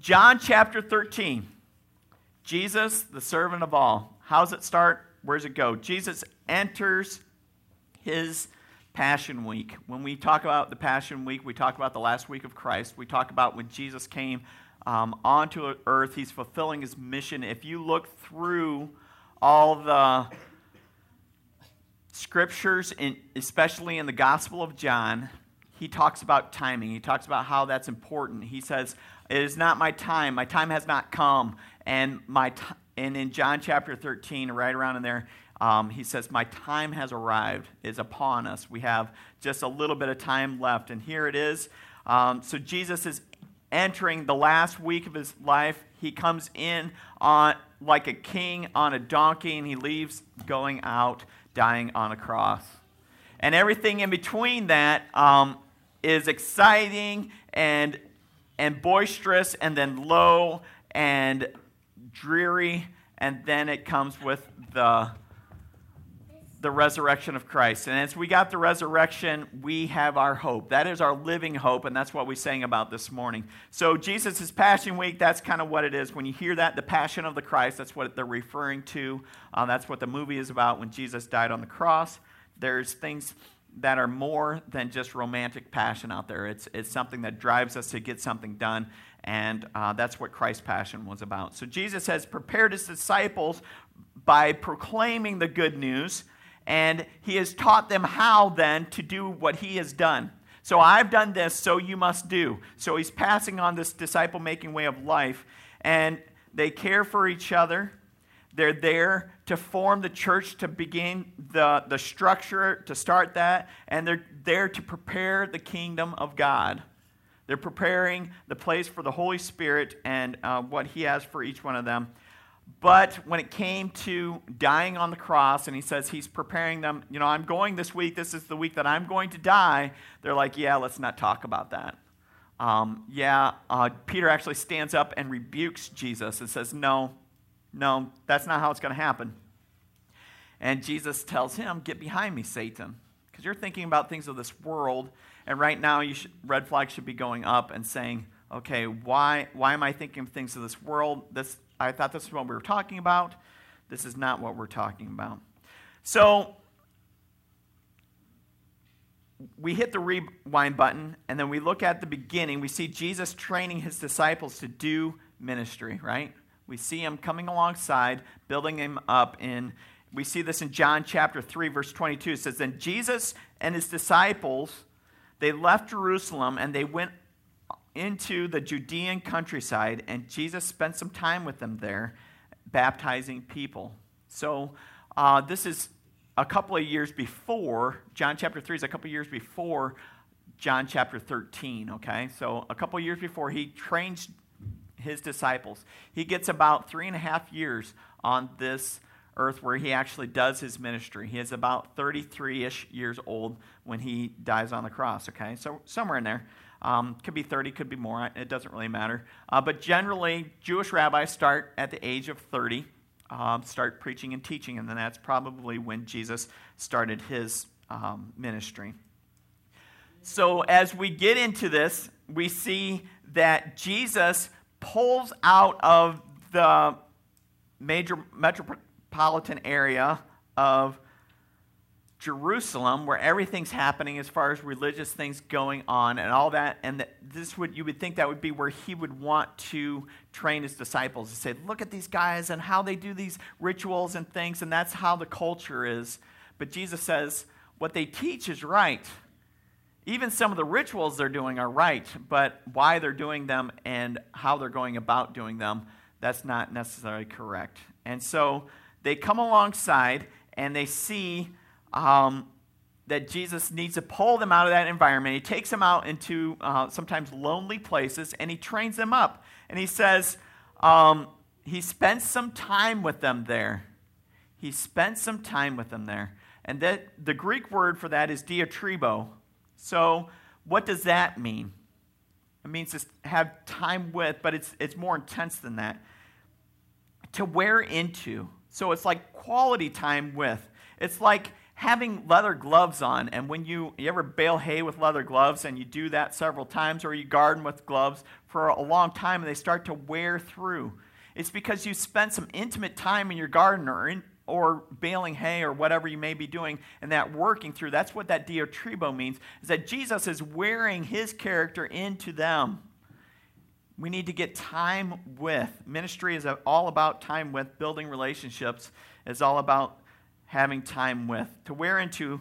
John chapter 13. Jesus, the servant of all. How's it start? Where's it go? Jesus enters his Passion Week. When we talk about the Passion Week, we talk about the last week of Christ. We talk about when Jesus came um, onto earth, he's fulfilling his mission. If you look through all the scriptures, in, especially in the Gospel of John, he talks about timing. He talks about how that's important. He says, It is not my time. My time has not come. And, my t- and in John chapter 13, right around in there, um, he says, My time has arrived, is upon us. We have just a little bit of time left. And here it is. Um, so Jesus is entering the last week of his life. He comes in on like a king on a donkey, and he leaves going out, dying on a cross. And everything in between that um, is exciting and, and boisterous, and then low and dreary, and then it comes with the the resurrection of Christ. And as we got the resurrection, we have our hope. That is our living hope, and that's what we sang about this morning. So, Jesus' is Passion Week, that's kind of what it is. When you hear that, the Passion of the Christ, that's what they're referring to. Uh, that's what the movie is about when Jesus died on the cross. There's things that are more than just romantic passion out there, it's, it's something that drives us to get something done. And uh, that's what Christ's passion was about. So, Jesus has prepared his disciples by proclaiming the good news and he has taught them how then to do what he has done. So I've done this, so you must do. So he's passing on this disciple making way of life, and they care for each other. They're there to form the church, to begin the, the structure, to start that, and they're there to prepare the kingdom of God. They're preparing the place for the Holy Spirit and uh, what He has for each one of them. But when it came to dying on the cross, and he says he's preparing them, you know, I'm going this week, this is the week that I'm going to die, they're like, yeah, let's not talk about that. Um, yeah, uh, Peter actually stands up and rebukes Jesus and says, no, no, that's not how it's going to happen. And Jesus tells him, get behind me, Satan, because you're thinking about things of this world, and right now you should, red flags should be going up and saying, okay, why, why am I thinking of things of this world? This, I thought this is what we were talking about. This is not what we're talking about. So we hit the rewind button, and then we look at the beginning. We see Jesus training his disciples to do ministry, right? We see him coming alongside, building him up in. We see this in John chapter 3, verse 22. It says, Then Jesus and his disciples, they left Jerusalem and they went into the Judean countryside, and Jesus spent some time with them there, baptizing people. So, uh, this is a couple of years before, John chapter 3 is a couple of years before John chapter 13, okay? So, a couple of years before, he trains his disciples. He gets about three and a half years on this earth where he actually does his ministry. He is about 33 ish years old when he dies on the cross, okay? So, somewhere in there. Um, could be 30, could be more. It doesn't really matter. Uh, but generally, Jewish rabbis start at the age of 30, um, start preaching and teaching, and then that's probably when Jesus started his um, ministry. So as we get into this, we see that Jesus pulls out of the major metropolitan area of Jerusalem, where everything's happening as far as religious things going on and all that, and that this would you would think that would be where he would want to train his disciples to say, look at these guys and how they do these rituals and things, and that's how the culture is. But Jesus says what they teach is right. Even some of the rituals they're doing are right, but why they're doing them and how they're going about doing them, that's not necessarily correct. And so they come alongside and they see um, that Jesus needs to pull them out of that environment. He takes them out into uh, sometimes lonely places and he trains them up. And he says, um, he spent some time with them there. He spent some time with them there. And that the Greek word for that is diatribo. So, what does that mean? It means to have time with, but it's, it's more intense than that. To wear into. So, it's like quality time with. It's like having leather gloves on, and when you, you ever bale hay with leather gloves and you do that several times, or you garden with gloves for a long time and they start to wear through, it's because you spent some intimate time in your garden or, in, or baling hay or whatever you may be doing and that working through. That's what that diatribo means, is that Jesus is wearing his character into them. We need to get time with. Ministry is all about time with. Building relationships is all about having time with. To wear into,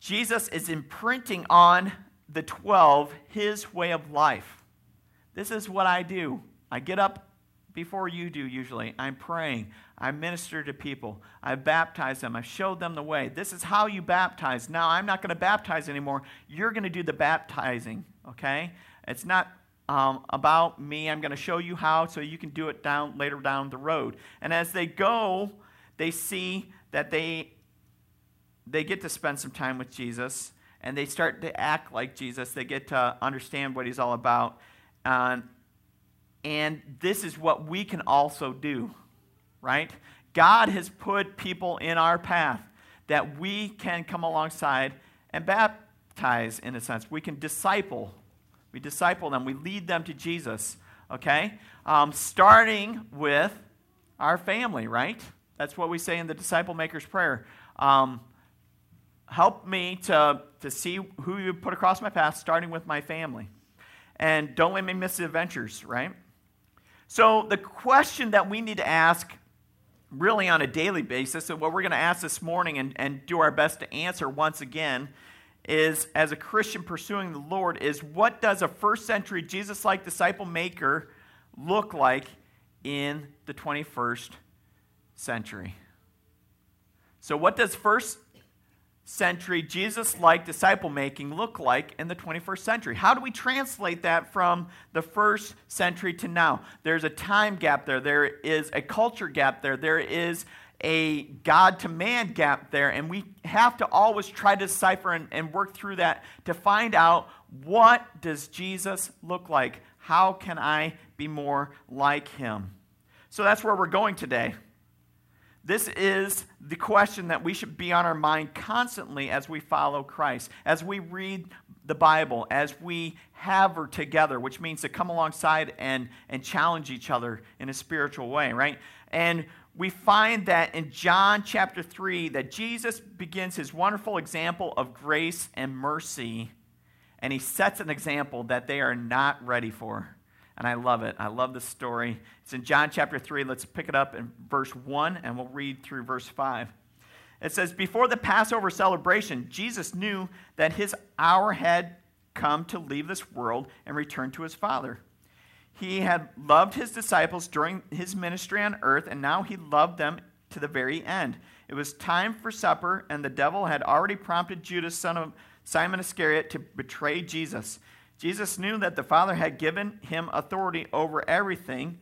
Jesus is imprinting on the 12 his way of life. This is what I do. I get up before you do usually. I'm praying. I minister to people. I baptize them. I showed them the way. This is how you baptize. Now, I'm not going to baptize anymore. You're going to do the baptizing, okay? It's not um, about me. I'm going to show you how so you can do it down later down the road. And as they go, they see that they, they get to spend some time with Jesus and they start to act like Jesus. They get to understand what he's all about. Uh, and this is what we can also do, right? God has put people in our path that we can come alongside and baptize in a sense. We can disciple. We disciple them. We lead them to Jesus, okay? Um, starting with our family, right? That's what we say in the disciple maker's prayer. Um, help me to, to see who you put across my path, starting with my family. And don't let me miss the adventures, right? So, the question that we need to ask really on a daily basis, and what we're going to ask this morning and, and do our best to answer once again, is as a Christian pursuing the Lord, is what does a first century Jesus like disciple maker look like in the 21st century. So, what does first century Jesus like disciple making look like in the 21st century? How do we translate that from the first century to now? There's a time gap there, there is a culture gap there, there is a God to man gap there, and we have to always try to decipher and, and work through that to find out what does Jesus look like? How can I be more like him? So that's where we're going today. This is the question that we should be on our mind constantly as we follow Christ, as we read the Bible, as we have her together, which means to come alongside and, and challenge each other in a spiritual way, right? And we find that in John chapter 3 that Jesus begins his wonderful example of grace and mercy, and he sets an example that they are not ready for and I love it. I love the story. It's in John chapter 3. Let's pick it up in verse 1, and we'll read through verse 5. It says, Before the Passover celebration, Jesus knew that his hour had come to leave this world and return to his Father. He had loved his disciples during his ministry on earth, and now he loved them to the very end. It was time for supper, and the devil had already prompted Judas, son of Simon Iscariot, to betray Jesus. Jesus knew that the Father had given him authority over everything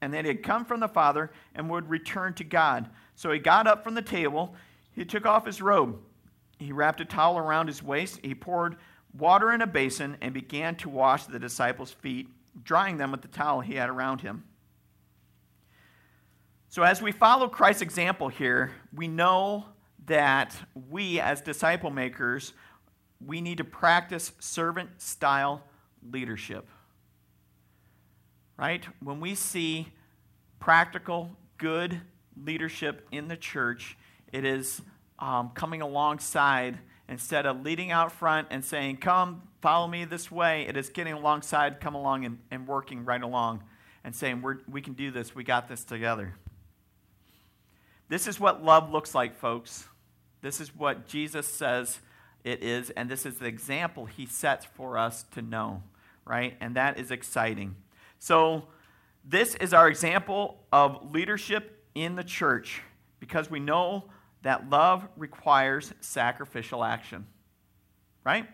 and that he had come from the Father and would return to God. So he got up from the table, he took off his robe, he wrapped a towel around his waist, he poured water in a basin and began to wash the disciples' feet, drying them with the towel he had around him. So, as we follow Christ's example here, we know that we, as disciple makers, we need to practice servant style leadership. Right? When we see practical, good leadership in the church, it is um, coming alongside instead of leading out front and saying, Come, follow me this way. It is getting alongside, come along, and, and working right along and saying, We're, We can do this. We got this together. This is what love looks like, folks. This is what Jesus says it is, and this is the example he sets for us to know, right? And that is exciting. So, this is our example of leadership in the church because we know that love requires sacrificial action, right?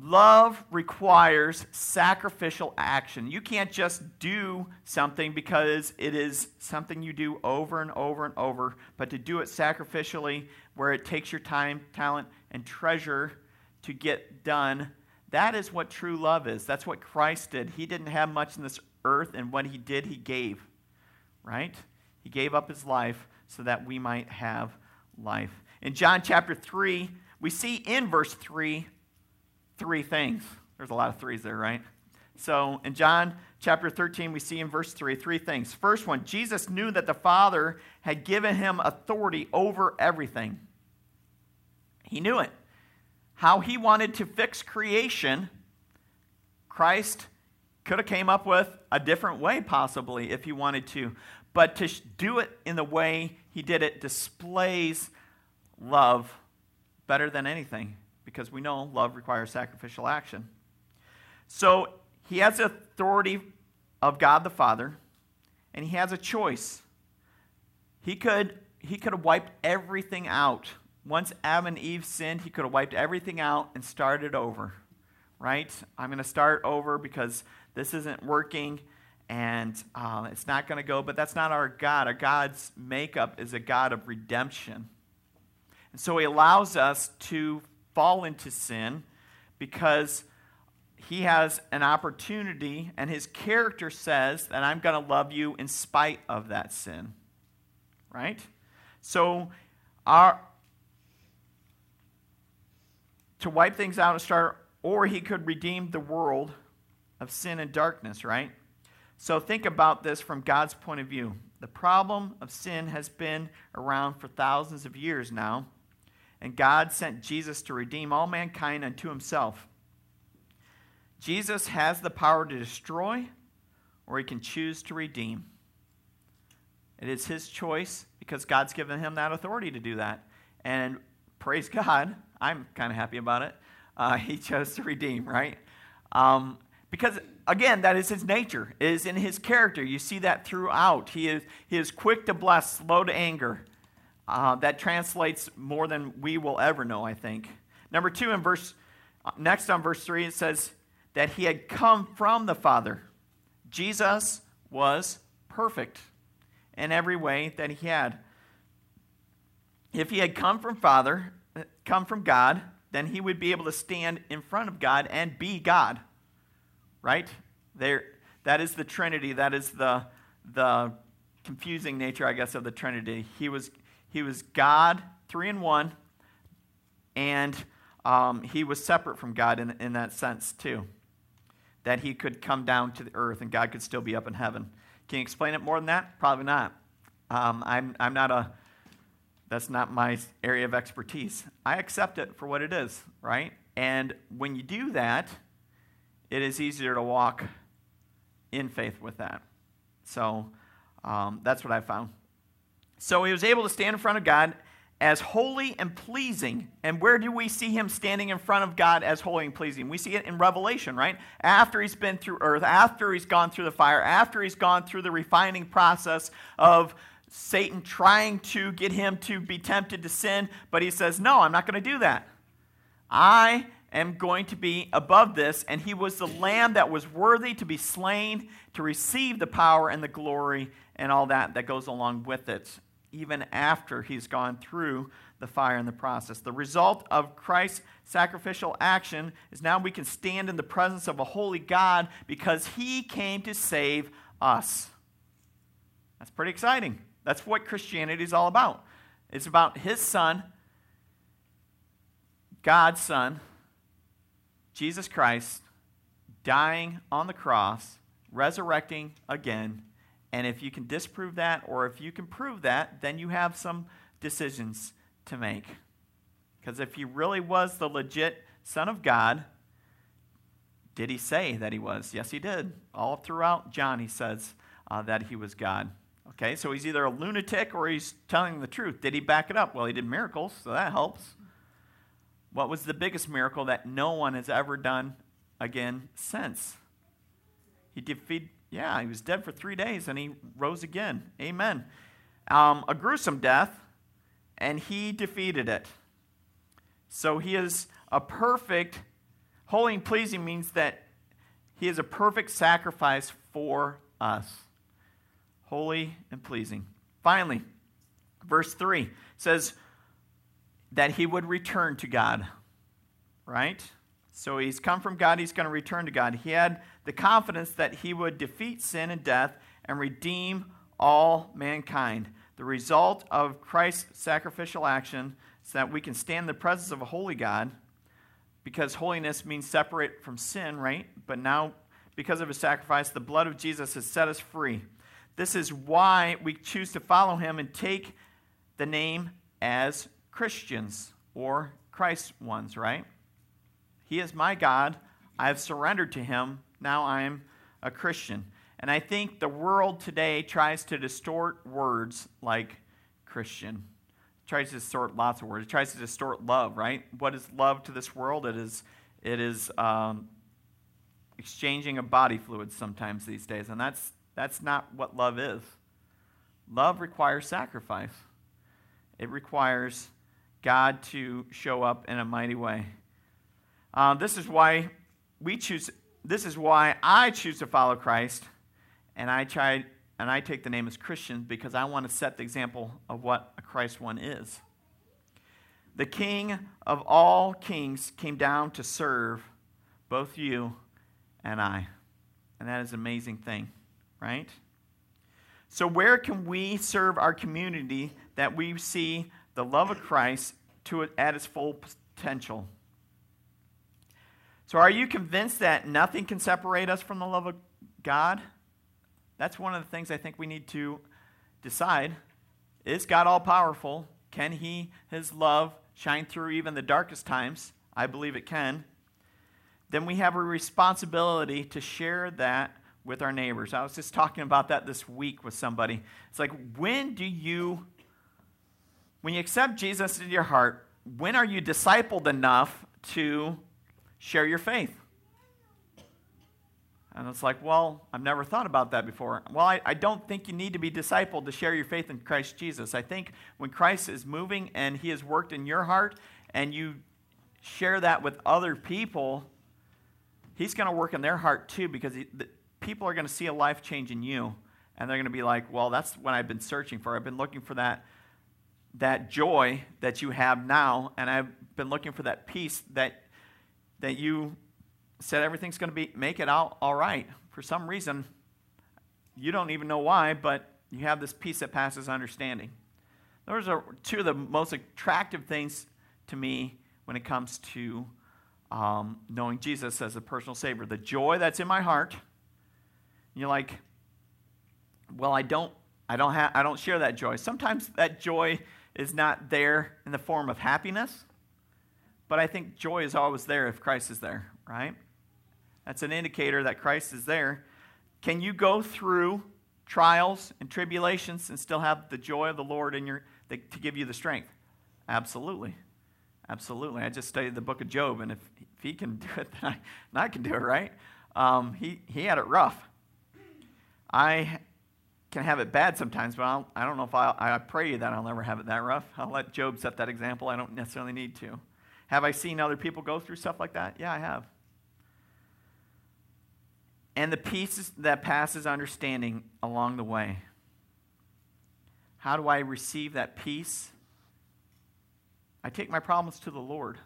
Love requires sacrificial action. You can't just do something because it is something you do over and over and over, but to do it sacrificially, where it takes your time, talent, and treasure to get done, that is what true love is. That's what Christ did. He didn't have much in this earth, and what he did, he gave, right? He gave up his life so that we might have life. in John chapter 3, we see in verse 3 three things. There's a lot of threes there, right? So in John chapter 13, we see in verse 3 three things. First one, Jesus knew that the Father had given him authority over everything. He knew it. How he wanted to fix creation, Christ could have came up with a different way possibly if he wanted to. But to do it in the way he did it displays love better than anything because we know love requires sacrificial action. So he has the authority of God the Father, and he has a choice. He could, he could have wiped everything out. Once Adam and Eve sinned, he could have wiped everything out and started over. Right? I'm going to start over because this isn't working and uh, it's not going to go. But that's not our God. Our God's makeup is a God of redemption. And so he allows us to fall into sin because he has an opportunity, and his character says that I'm going to love you in spite of that sin. Right? So, our, to wipe things out and start, or he could redeem the world of sin and darkness, right? So, think about this from God's point of view. The problem of sin has been around for thousands of years now, and God sent Jesus to redeem all mankind unto himself. Jesus has the power to destroy, or he can choose to redeem. It is his choice because God's given him that authority to do that. And praise God, I'm kind of happy about it. Uh, he chose to redeem, right? Um, because again, that is his nature, it is in his character. You see that throughout. He is, he is quick to bless, slow to anger. Uh, that translates more than we will ever know, I think. Number two, in verse next on verse three, it says, that he had come from the Father. Jesus was perfect in every way that he had. If he had come from Father, come from God, then he would be able to stand in front of God and be God. Right? There that is the Trinity. That is the the confusing nature, I guess, of the Trinity. He was he was God, three in one, and um, he was separate from God in, in that sense too that he could come down to the earth and God could still be up in heaven. Can you explain it more than that? Probably not. Um, I'm, I'm not a, that's not my area of expertise. I accept it for what it is, right? And when you do that, it is easier to walk in faith with that. So um, that's what I found. So he was able to stand in front of God as holy and pleasing. And where do we see him standing in front of God as holy and pleasing? We see it in Revelation, right? After he's been through earth, after he's gone through the fire, after he's gone through the refining process of Satan trying to get him to be tempted to sin, but he says, No, I'm not going to do that. I am going to be above this. And he was the lamb that was worthy to be slain to receive the power and the glory and all that that goes along with it even after he's gone through the fire and the process. The result of Christ's sacrificial action is now we can stand in the presence of a holy God because he came to save us. That's pretty exciting. That's what Christianity is all about. It's about his son, God's son, Jesus Christ, dying on the cross, resurrecting again, and if you can disprove that or if you can prove that, then you have some decisions to make. Because if he really was the legit Son of God, did he say that he was? Yes, he did. All throughout John, he says uh, that he was God. Okay, so he's either a lunatic or he's telling the truth. Did he back it up? Well, he did miracles, so that helps. What was the biggest miracle that no one has ever done again since? He defeated, yeah, he was dead for three days and he rose again. Amen. Um, a gruesome death, and he defeated it. So he is a perfect, holy and pleasing means that he is a perfect sacrifice for us. Holy and pleasing. Finally, verse 3 says that he would return to God, right? So he's come from God, he's going to return to God. He had the confidence that he would defeat sin and death and redeem all mankind. The result of Christ's sacrificial action so that we can stand in the presence of a holy God because holiness means separate from sin, right? But now, because of his sacrifice, the blood of Jesus has set us free. This is why we choose to follow him and take the name as Christians or Christ ones, right? He is my God. I have surrendered to him. Now I'm a Christian. And I think the world today tries to distort words like Christian. It tries to distort lots of words. It tries to distort love, right? What is love to this world? It is, it is um, exchanging of body fluids sometimes these days. And that's, that's not what love is. Love requires sacrifice, it requires God to show up in a mighty way. Uh, this is why we choose. This is why I choose to follow Christ, and I try and I take the name as Christian because I want to set the example of what a Christ one is. The King of all kings came down to serve both you and I, and that is an amazing thing, right? So, where can we serve our community that we see the love of Christ to at its full potential? So, are you convinced that nothing can separate us from the love of God? That's one of the things I think we need to decide. Is God all powerful? Can He, His love, shine through even the darkest times? I believe it can. Then we have a responsibility to share that with our neighbors. I was just talking about that this week with somebody. It's like, when do you, when you accept Jesus into your heart, when are you discipled enough to share your faith. And it's like, well, I've never thought about that before. Well, I, I, don't think you need to be discipled to share your faith in Christ Jesus. I think when Christ is moving and he has worked in your heart and you share that with other people, he's going to work in their heart too because he, the, people are going to see a life change in you. And they're going to be like, well, that's what I've been searching for. I've been looking for that, that joy that you have now, and I've been looking for that peace that that you said everything's going to be make it out all right. For some reason you don't even know why but you have this peace that passes understanding. Those are two of the most attractive things to me when it comes to um, knowing jesus as a personal savior. The joy that's in my heart you're like well i don't i don't have i don't share that joy. Sometimes that joy is not there in the form of happiness but I think joy is always there if Christ is there, right? That's an indicator that Christ is there. Can you go through trials and tribulations and still have the joy of the Lord in your the, to give you the strength? Absolutely. Absolutely. I just studied the book of Job, and if, if he can do it, then I, I can do it, right? Um, he, he had it rough. I can have it bad sometimes, but I'll, I do not know if I'll, I pray that I'll never have it that rough. I'll let Job set that example. I don't necessarily need to. Have I seen other people go through stuff like that? Yeah, I have. And the peace that passes understanding along the way. How do I receive that peace? I take my problems to the Lord,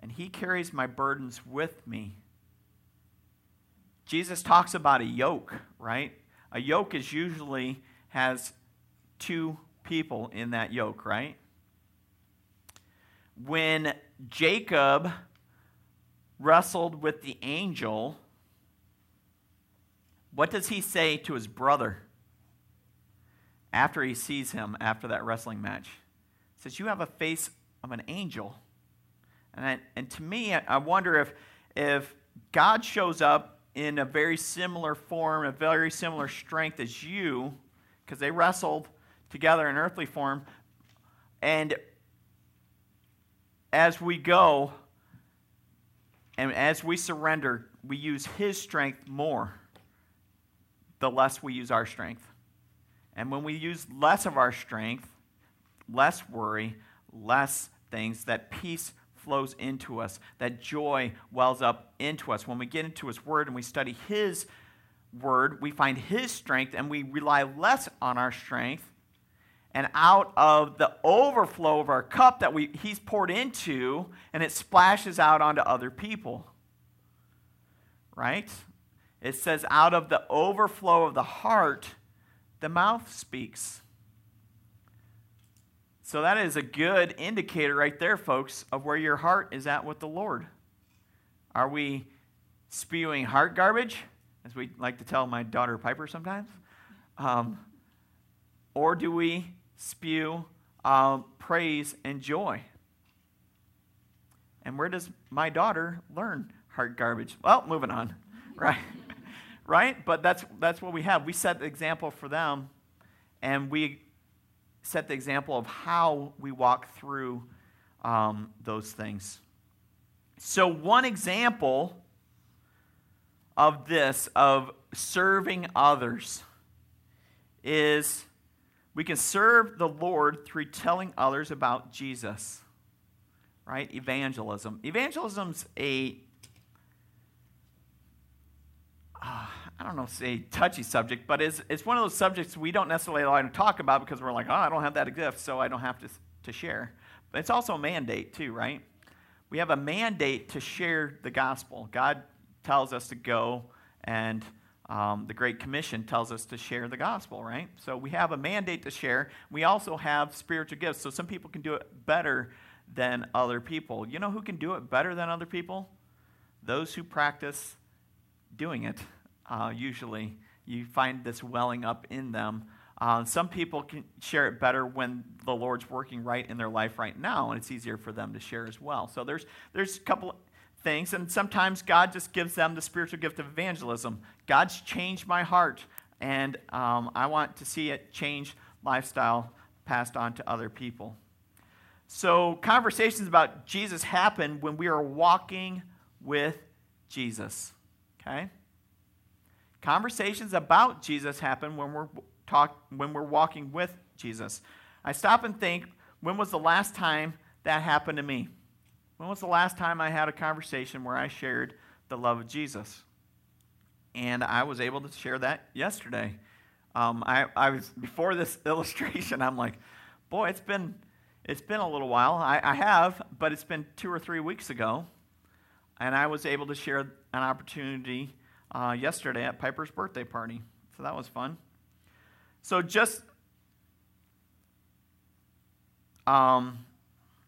and He carries my burdens with me. Jesus talks about a yoke, right? A yoke is usually has two people in that yoke, right? When Jacob wrestled with the angel, what does he say to his brother after he sees him after that wrestling match? He says, You have a face of an angel. And, I, and to me, I wonder if, if God shows up in a very similar form, a very similar strength as you, because they wrestled together in earthly form, and as we go and as we surrender, we use His strength more, the less we use our strength. And when we use less of our strength, less worry, less things, that peace flows into us, that joy wells up into us. When we get into His Word and we study His Word, we find His strength and we rely less on our strength and out of the overflow of our cup that we, he's poured into, and it splashes out onto other people. Right? It says, out of the overflow of the heart, the mouth speaks. So that is a good indicator right there, folks, of where your heart is at with the Lord. Are we spewing heart garbage, as we like to tell my daughter Piper sometimes? Um, or do we spew uh, praise and joy? And where does my daughter learn hard garbage? Well, moving on, right? right? But that's, that's what we have. We set the example for them, and we set the example of how we walk through um, those things. So, one example of this, of serving others, is we can serve the Lord through telling others about Jesus. Right? Evangelism. Evangelism's a uh, I don't know, say touchy subject, but it's, it's one of those subjects we don't necessarily like to talk about because we're like, oh, I don't have that gift, so I don't have to, to share. But it's also a mandate, too, right? We have a mandate to share the gospel. God tells us to go, and um, the Great Commission tells us to share the gospel, right? So we have a mandate to share. We also have spiritual gifts. So some people can do it better than other people. You know who can do it better than other people? Those who practice doing it uh, usually. You find this welling up in them. Uh, some people can share it better when the Lord's working right in their life right now, and it's easier for them to share as well. So there's, there's a couple things, and sometimes God just gives them the spiritual gift of evangelism. God's changed my heart, and um, I want to see it change lifestyle passed on to other people. So, conversations about Jesus happen when we are walking with Jesus. Okay? Conversations about Jesus happen when we're talk when we're walking with Jesus. I stop and think, when was the last time that happened to me? When was the last time I had a conversation where I shared the love of Jesus? And I was able to share that yesterday. Um, I, I was before this illustration. I'm like, boy, it's been it's been a little while. I, I have, but it's been two or three weeks ago, and I was able to share an opportunity uh, yesterday at Piper's birthday party. So that was fun. So, just um,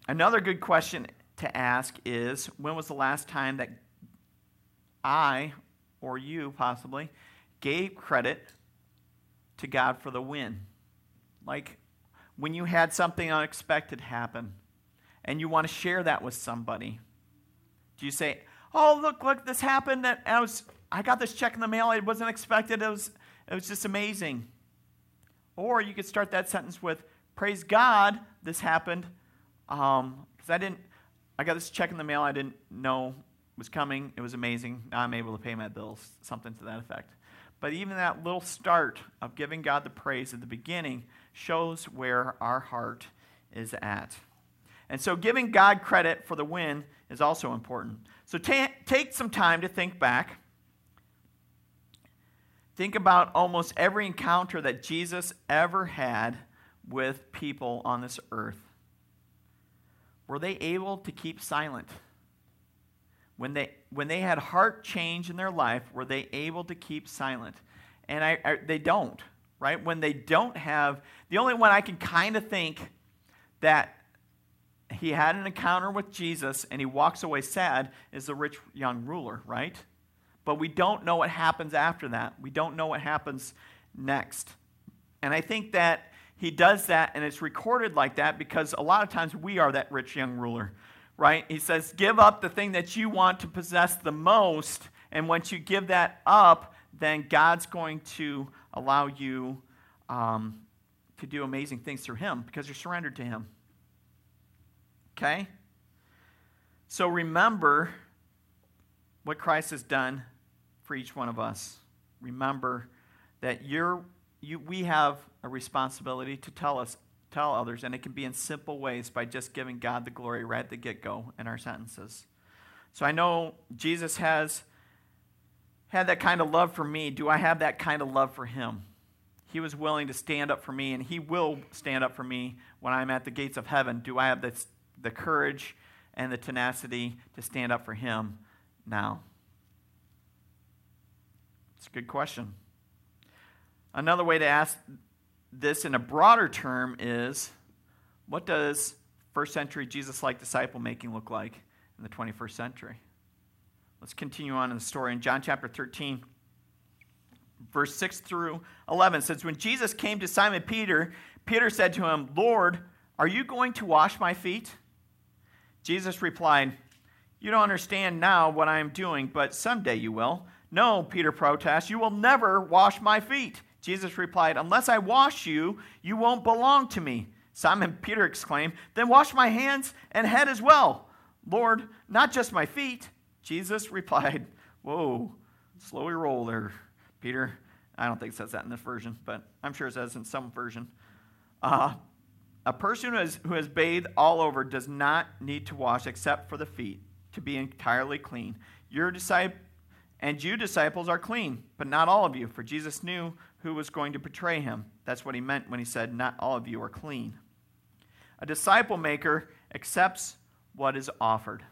another good question to ask is when was the last time that I, or you possibly, gave credit to God for the win? Like when you had something unexpected happen and you want to share that with somebody. Do you say, Oh, look, look, this happened. That I was I got this check in the mail. It wasn't expected. It was, it was just amazing. Or you could start that sentence with, Praise God, this happened. Because um, I didn't, I got this check in the mail I didn't know was coming. It was amazing. Now I'm able to pay my bills. Something to that effect. But even that little start of giving God the praise at the beginning shows where our heart is at. And so giving God credit for the win is also important. So ta- take some time to think back Think about almost every encounter that Jesus ever had with people on this earth. Were they able to keep silent? When they, when they had heart change in their life, were they able to keep silent? And I, I, they don't, right? When they don't have, the only one I can kind of think that he had an encounter with Jesus and he walks away sad is the rich young ruler, right? but we don't know what happens after that. We don't know what happens next. And I think that he does that, and it's recorded like that because a lot of times we are that rich young ruler, right? He says, Give up the thing that you want to possess the most, and once you give that up, then God's going to allow you um, to do amazing things through Him because you're surrendered to Him. Okay? So remember what Christ has done for each one of us. Remember that you're, you, we have a responsibility to tell us, tell others, and it can be in simple ways by just giving God the glory right at the get go in our sentences. So I know Jesus has had that kind of love for me. Do I have that kind of love for him? He was willing to stand up for me, and he will stand up for me when I'm at the gates of heaven. Do I have the, the courage and the tenacity to stand up for him now? It's a good question. Another way to ask this in a broader term is What does first century Jesus like disciple making look like in the 21st century? Let's continue on in the story. In John chapter 13, verse 6 through 11 says, When Jesus came to Simon Peter, Peter said to him, Lord, are you going to wash my feet? Jesus replied, You don't understand now what I am doing, but someday you will. No, Peter protests, you will never wash my feet. Jesus replied, Unless I wash you, you won't belong to me. Simon Peter exclaimed, Then wash my hands and head as well. Lord, not just my feet. Jesus replied, Whoa, slow your roll there, Peter. I don't think it says that in this version, but I'm sure it says in some version. Uh, a person who has, who has bathed all over does not need to wash except for the feet to be entirely clean. Your disciple and you disciples are clean, but not all of you, for Jesus knew who was going to betray him. That's what he meant when he said, Not all of you are clean. A disciple maker accepts what is offered.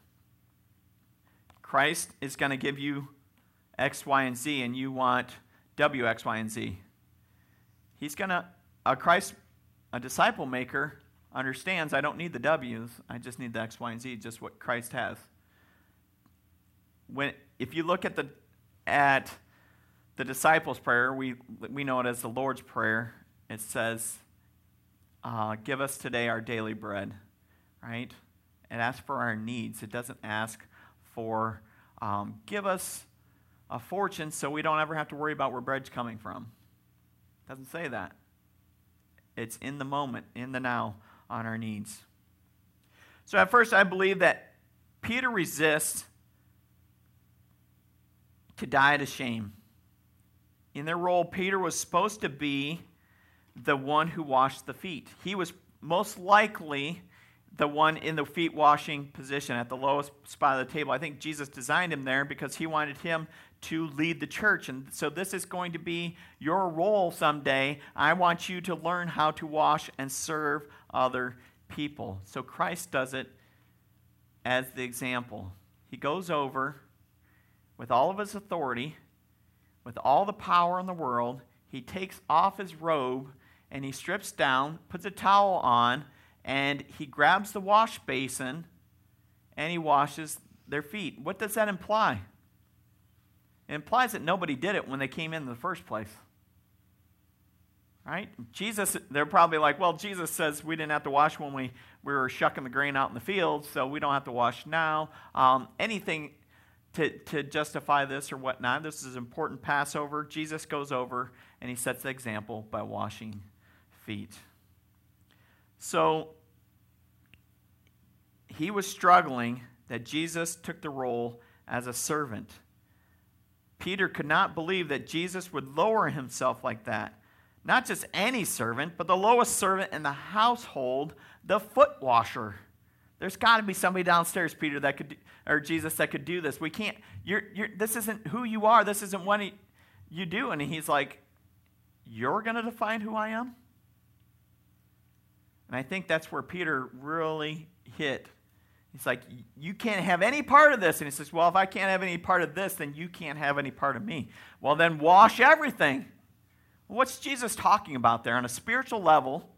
Christ is going to give you X, Y, and Z, and you want W, X, Y, and Z. He's going to, a Christ, a disciple maker understands I don't need the W's, I just need the X, Y, and Z, just what Christ has. When, if you look at the, at the disciples' prayer, we, we know it as the Lord's Prayer. It says, uh, Give us today our daily bread, right? It asks for our needs. It doesn't ask for um, give us a fortune so we don't ever have to worry about where bread's coming from. It doesn't say that. It's in the moment, in the now, on our needs. So at first, I believe that Peter resists to die to shame. In their role, Peter was supposed to be the one who washed the feet. He was most likely the one in the feet washing position at the lowest spot of the table. I think Jesus designed him there because he wanted him to lead the church. And so this is going to be your role someday. I want you to learn how to wash and serve other people. So Christ does it as the example. He goes over with all of his authority, with all the power in the world. He takes off his robe and he strips down, puts a towel on, and he grabs the wash basin and he washes their feet. What does that imply? It implies that nobody did it when they came in, in the first place. Right? Jesus, they're probably like, well, Jesus says we didn't have to wash when we, we were shucking the grain out in the field, so we don't have to wash now. Um, anything to, to justify this or whatnot. This is important Passover. Jesus goes over and he sets the example by washing feet. So he was struggling that Jesus took the role as a servant. Peter could not believe that Jesus would lower himself like that. Not just any servant, but the lowest servant in the household, the foot washer. There's got to be somebody downstairs, Peter, that could, or Jesus, that could do this. We can't. You're, you're, this isn't who you are. This isn't what he, you do. And he's like, "You're going to define who I am." And I think that's where Peter really hit He's like, You can't have any part of this. And he says, Well, if I can't have any part of this, then you can't have any part of me. Well, then wash everything. What's Jesus talking about there? On a spiritual level,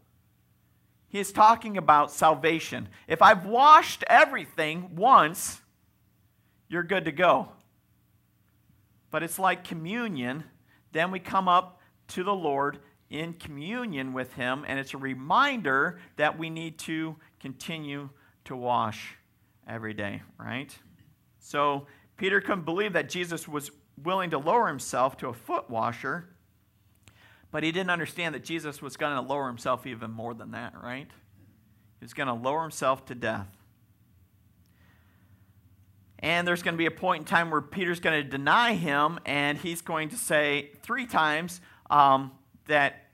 he is talking about salvation. If I've washed everything once, you're good to go. But it's like communion. Then we come up to the Lord in communion with Him, and it's a reminder that we need to continue to wash every day, right? So Peter couldn't believe that Jesus was willing to lower himself to a foot washer, but he didn't understand that Jesus was going to lower himself even more than that, right? He was going to lower himself to death. And there's going to be a point in time where Peter's going to deny him, and he's going to say three times um, that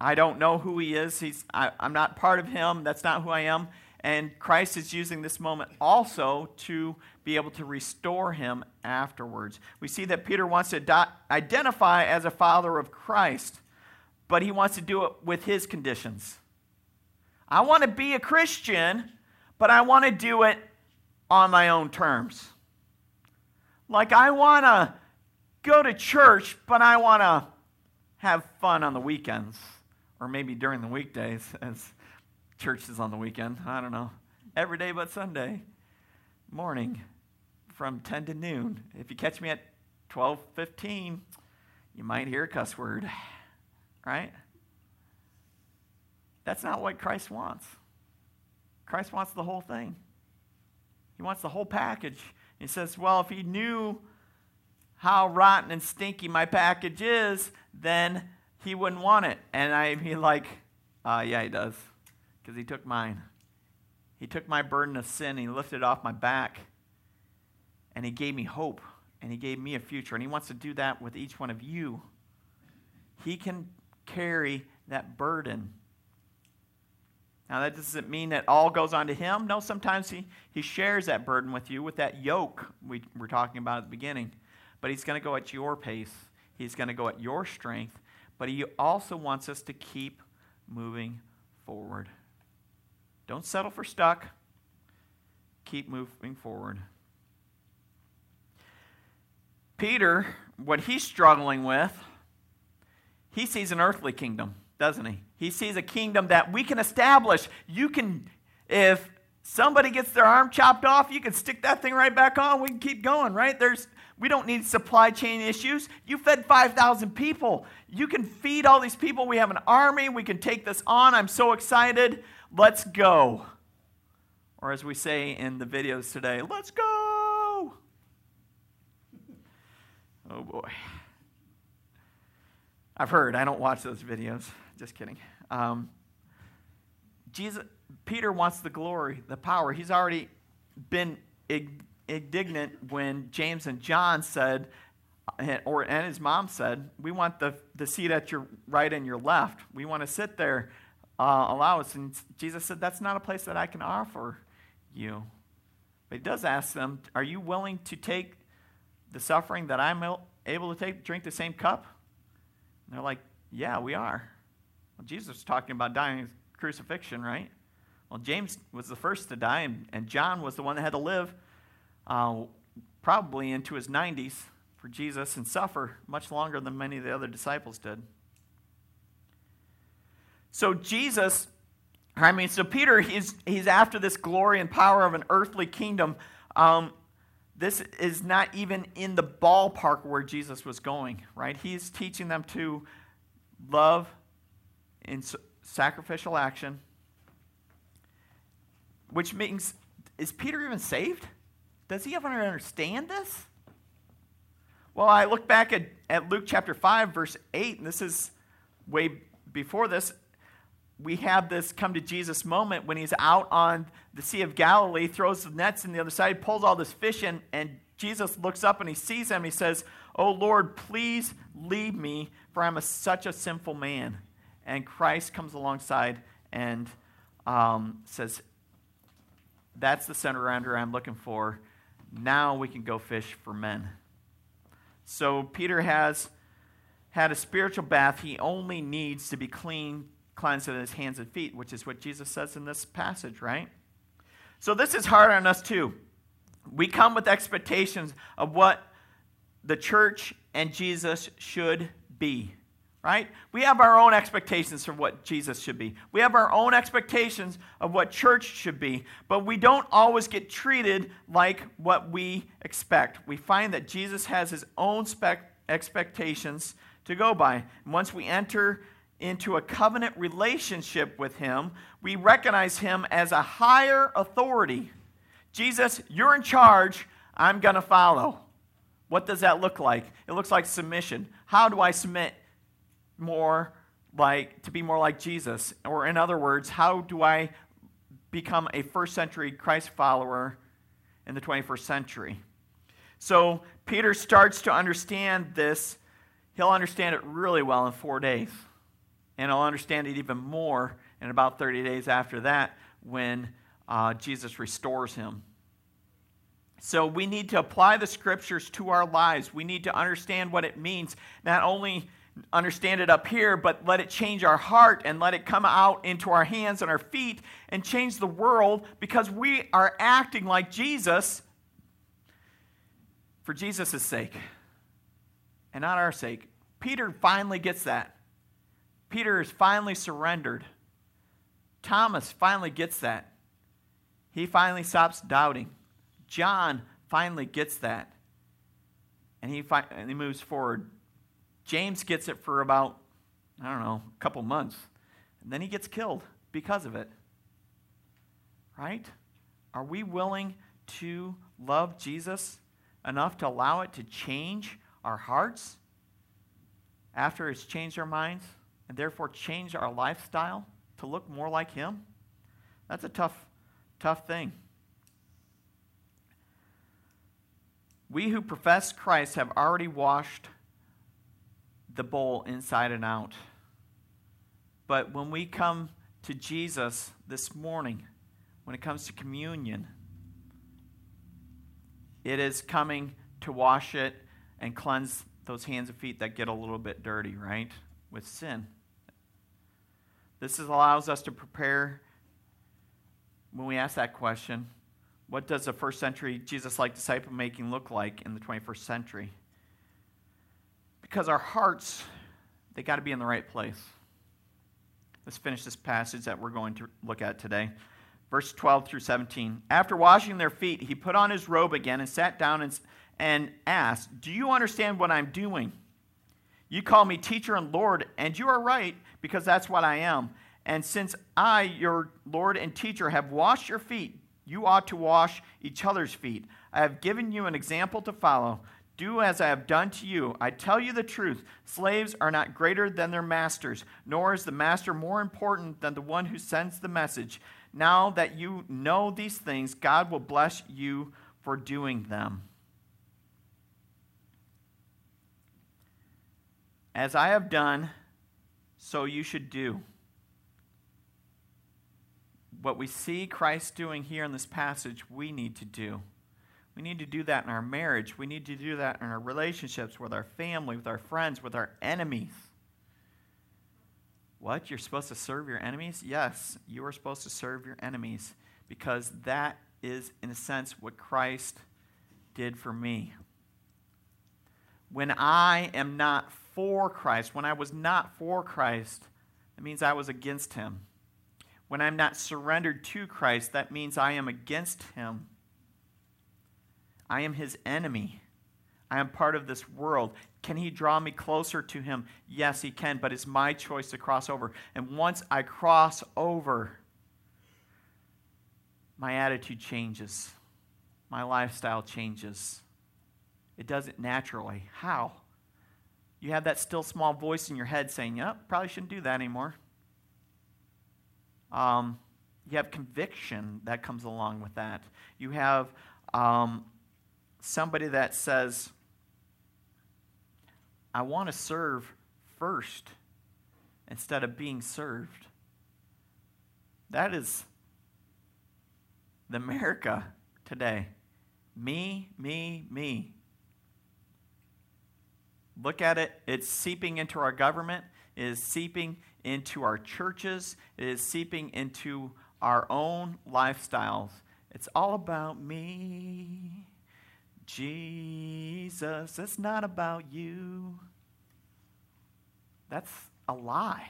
I don't know who he is. He's, I, I'm not part of him. That's not who I am. And Christ is using this moment also to be able to restore him afterwards. We see that Peter wants to identify as a follower of Christ, but he wants to do it with his conditions. I want to be a Christian, but I want to do it on my own terms. Like, I want to go to church, but I want to have fun on the weekends, or maybe during the weekdays, as church is on the weekend. I don't know. Every day but Sunday morning from 10 to noon. If you catch me at 12:15, you might hear a cuss word. Right? That's not what Christ wants. Christ wants the whole thing. He wants the whole package. He says, "Well, if he knew how rotten and stinky my package is, then he wouldn't want it." And I'd be like, uh, yeah, he does because he took mine. He took my burden of sin he lifted it off my back. And he gave me hope and he gave me a future. And he wants to do that with each one of you. He can carry that burden. Now, that doesn't mean that all goes on to him. No, sometimes he, he shares that burden with you with that yoke we were talking about at the beginning. But he's going to go at your pace, he's going to go at your strength. But he also wants us to keep moving forward. Don't settle for stuck. Keep moving forward. Peter, what he's struggling with, he sees an earthly kingdom, doesn't he? He sees a kingdom that we can establish. You can, if somebody gets their arm chopped off, you can stick that thing right back on. We can keep going, right? There's, we don't need supply chain issues. You fed 5,000 people. You can feed all these people. We have an army. We can take this on. I'm so excited. Let's go. Or as we say in the videos today, let's go. Oh boy. I've heard. I don't watch those videos. Just kidding. Um, Jesus, Peter wants the glory, the power. He's already been indignant when James and John said, or and his mom said, "We want the the seat at your right and your left. We want to sit there. Uh, allow us." And Jesus said, "That's not a place that I can offer you." But he does ask them, "Are you willing to take the suffering that I'm able to take? Drink the same cup?" And they're like, "Yeah, we are." Well, Jesus was talking about dying crucifixion, right? Well, James was the first to die, and, and John was the one that had to live uh, probably into his 90s for Jesus and suffer much longer than many of the other disciples did. So, Jesus, I mean, so Peter, he's, he's after this glory and power of an earthly kingdom. Um, this is not even in the ballpark where Jesus was going, right? He's teaching them to love in sacrificial action, which means, is Peter even saved? Does he ever understand this? Well, I look back at, at Luke chapter 5, verse 8, and this is way before this. We have this come to Jesus moment when he's out on the Sea of Galilee, throws the nets in the other side, pulls all this fish in, and Jesus looks up and he sees him. He says, Oh Lord, please leave me, for I'm a, such a sinful man. And Christ comes alongside and um, says, That's the surrender I'm looking for. Now we can go fish for men. So Peter has had a spiritual bath. He only needs to be clean, cleansed in his hands and feet, which is what Jesus says in this passage, right? So this is hard on us too. We come with expectations of what the church and Jesus should be right? We have our own expectations for what Jesus should be. We have our own expectations of what church should be, but we don't always get treated like what we expect. We find that Jesus has his own spec- expectations to go by. And once we enter into a covenant relationship with him, we recognize him as a higher authority. Jesus, you're in charge, I'm going to follow. What does that look like? It looks like submission. How do I submit? more like to be more like Jesus? Or in other words, how do I become a first century Christ follower in the 21st century? So Peter starts to understand this. He'll understand it really well in four days. And I'll understand it even more in about 30 days after that when uh, Jesus restores him. So we need to apply the scriptures to our lives. We need to understand what it means, not only understand it up here, but let it change our heart and let it come out into our hands and our feet and change the world because we are acting like Jesus for Jesus' sake and not our sake. Peter finally gets that. Peter is finally surrendered Thomas finally gets that. He finally stops doubting. John finally gets that. And he, fi- and he moves forward. James gets it for about, I don't know, a couple months. And then he gets killed because of it. Right? Are we willing to love Jesus enough to allow it to change our hearts after it's changed our minds and therefore change our lifestyle to look more like Him? That's a tough, tough thing. We who profess Christ have already washed the bowl inside and out. But when we come to Jesus this morning, when it comes to communion, it is coming to wash it and cleanse those hands and feet that get a little bit dirty, right? With sin. This allows us to prepare when we ask that question what does a first century Jesus like disciple making look like in the 21st century? Because our hearts, they got to be in the right place. Let's finish this passage that we're going to look at today. Verse 12 through 17. After washing their feet, he put on his robe again and sat down and, and asked, Do you understand what I'm doing? You call me teacher and Lord, and you are right, because that's what I am. And since I, your Lord and teacher, have washed your feet, you ought to wash each other's feet. I have given you an example to follow. Do as I have done to you. I tell you the truth slaves are not greater than their masters, nor is the master more important than the one who sends the message. Now that you know these things, God will bless you for doing them. As I have done, so you should do. What we see Christ doing here in this passage, we need to do. We need to do that in our marriage. We need to do that in our relationships with our family, with our friends, with our enemies. What? You're supposed to serve your enemies? Yes, you are supposed to serve your enemies because that is, in a sense, what Christ did for me. When I am not for Christ, when I was not for Christ, that means I was against him. When I'm not surrendered to Christ, that means I am against him. I am his enemy. I am part of this world. Can he draw me closer to him? Yes, he can, but it's my choice to cross over. And once I cross over, my attitude changes, my lifestyle changes. It does it naturally. How? You have that still small voice in your head saying, Yep, probably shouldn't do that anymore. Um, you have conviction that comes along with that. You have um, somebody that says, I want to serve first instead of being served. That is the America today. Me, me, me. Look at it. It's seeping into our government, it is seeping into our churches, it is seeping into our own lifestyles. It's all about me. Jesus, it's not about you. That's a lie.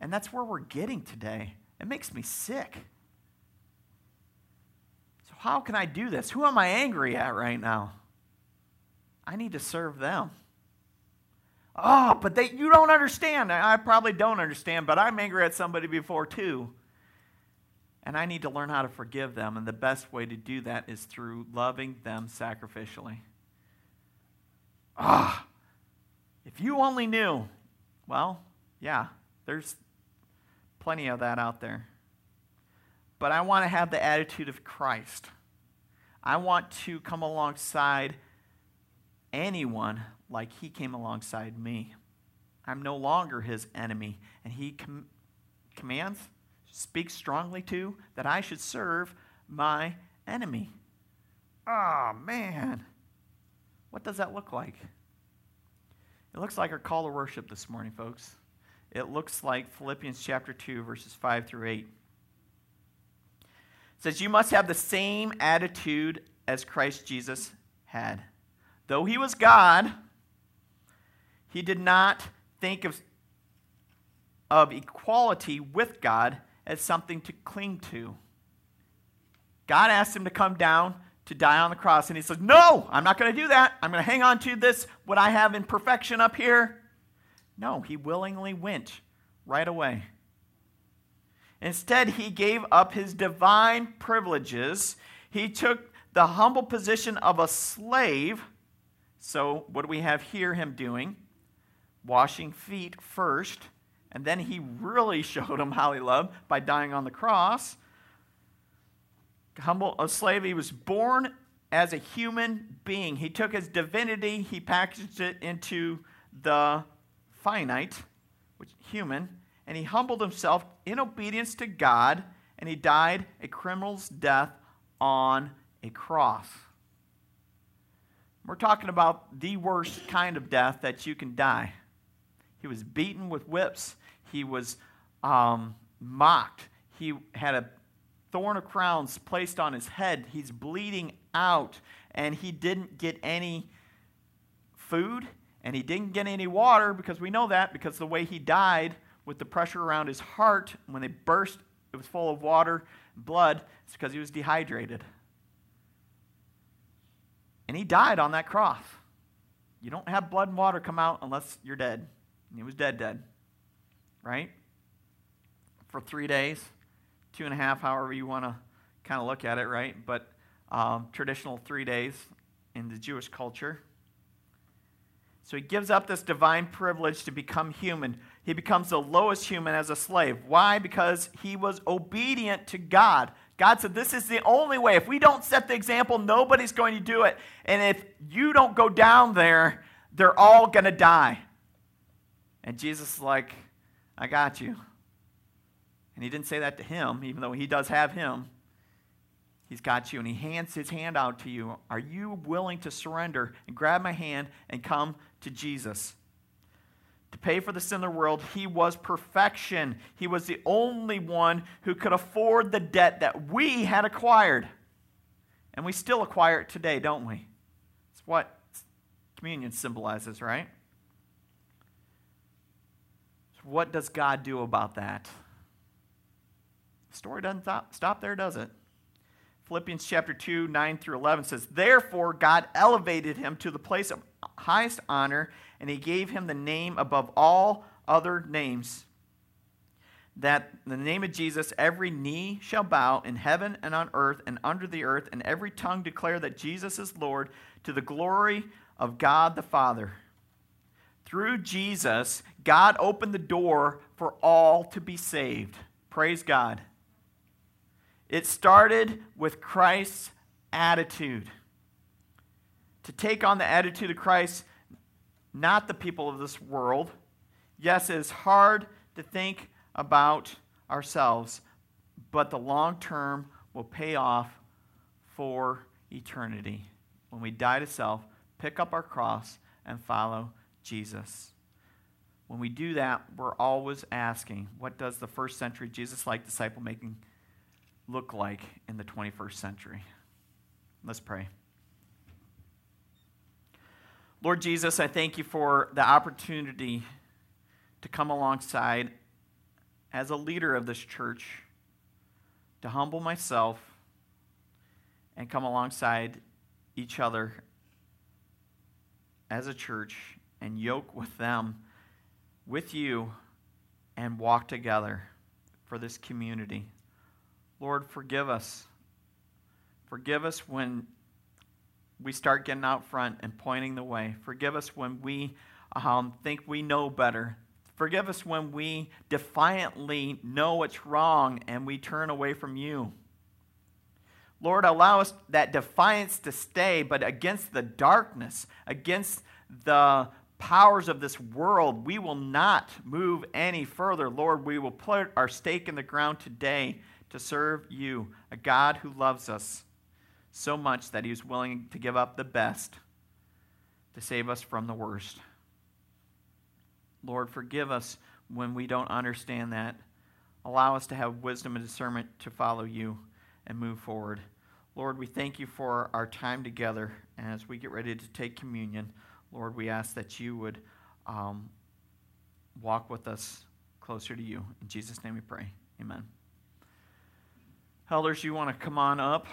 And that's where we're getting today. It makes me sick. So, how can I do this? Who am I angry at right now? I need to serve them. Oh, but they, you don't understand. I probably don't understand, but I'm angry at somebody before too. And I need to learn how to forgive them. And the best way to do that is through loving them sacrificially. Ah, if you only knew. Well, yeah, there's plenty of that out there. But I want to have the attitude of Christ. I want to come alongside anyone like he came alongside me. I'm no longer his enemy. And he com- commands speaks strongly to that I should serve my enemy. Oh, man. What does that look like? It looks like our call to worship this morning, folks. It looks like Philippians chapter 2, verses 5 through 8. It says, You must have the same attitude as Christ Jesus had. Though he was God, he did not think of, of equality with God as something to cling to. God asked him to come down to die on the cross, and he says, No, I'm not going to do that. I'm going to hang on to this, what I have in perfection up here. No, he willingly went right away. Instead, he gave up his divine privileges. He took the humble position of a slave. So, what do we have here him doing? Washing feet first, and then he really showed him how he loved by dying on the cross. Humble, a slave, he was born as a human being. He took his divinity, he packaged it into the finite, which human, and he humbled himself in obedience to God, and he died a criminal's death on a cross. We're talking about the worst kind of death that you can die. He was beaten with whips. He was um, mocked. He had a thorn of crowns placed on his head. He's bleeding out, and he didn't get any food, and he didn't get any water because we know that because the way he died with the pressure around his heart, when they burst, it was full of water, blood, it's because he was dehydrated. And he died on that cross. You don't have blood and water come out unless you're dead. And he was dead, dead. Right? For three days, two and a half, however you want to kind of look at it, right? But um, traditional three days in the Jewish culture. So he gives up this divine privilege to become human. He becomes the lowest human as a slave. Why? Because he was obedient to God. God said, This is the only way. If we don't set the example, nobody's going to do it. And if you don't go down there, they're all going to die. And Jesus is like, I got you. And he didn't say that to him, even though he does have him. He's got you, and he hands his hand out to you. Are you willing to surrender and grab my hand and come to Jesus? To pay for the sin of the world, he was perfection. He was the only one who could afford the debt that we had acquired. And we still acquire it today, don't we? It's what communion symbolizes, right? What does God do about that? The story doesn't stop there, does it? Philippians chapter 2, 9 through 11 says, Therefore, God elevated him to the place of highest honor, and he gave him the name above all other names. That the name of Jesus, every knee shall bow in heaven and on earth and under the earth, and every tongue declare that Jesus is Lord to the glory of God the Father. Through Jesus, God opened the door for all to be saved. Praise God. It started with Christ's attitude. To take on the attitude of Christ, not the people of this world. Yes, it is hard to think about ourselves, but the long term will pay off for eternity. When we die to self, pick up our cross, and follow Jesus. When we do that, we're always asking, what does the first century Jesus like disciple making look like in the 21st century? Let's pray. Lord Jesus, I thank you for the opportunity to come alongside as a leader of this church, to humble myself and come alongside each other as a church and yoke with them, with you, and walk together for this community. Lord, forgive us. Forgive us when we start getting out front and pointing the way. Forgive us when we um, think we know better. Forgive us when we defiantly know what's wrong and we turn away from you. Lord, allow us that defiance to stay, but against the darkness, against the powers of this world, we will not move any further. Lord, we will put our stake in the ground today to serve you, a God who loves us so much that he was willing to give up the best to save us from the worst. Lord, forgive us when we don't understand that. Allow us to have wisdom and discernment to follow you and move forward. Lord, we thank you for our time together. As we get ready to take communion, Lord, we ask that you would um, walk with us closer to you. In Jesus' name we pray. Amen. Elders, you want to come on up?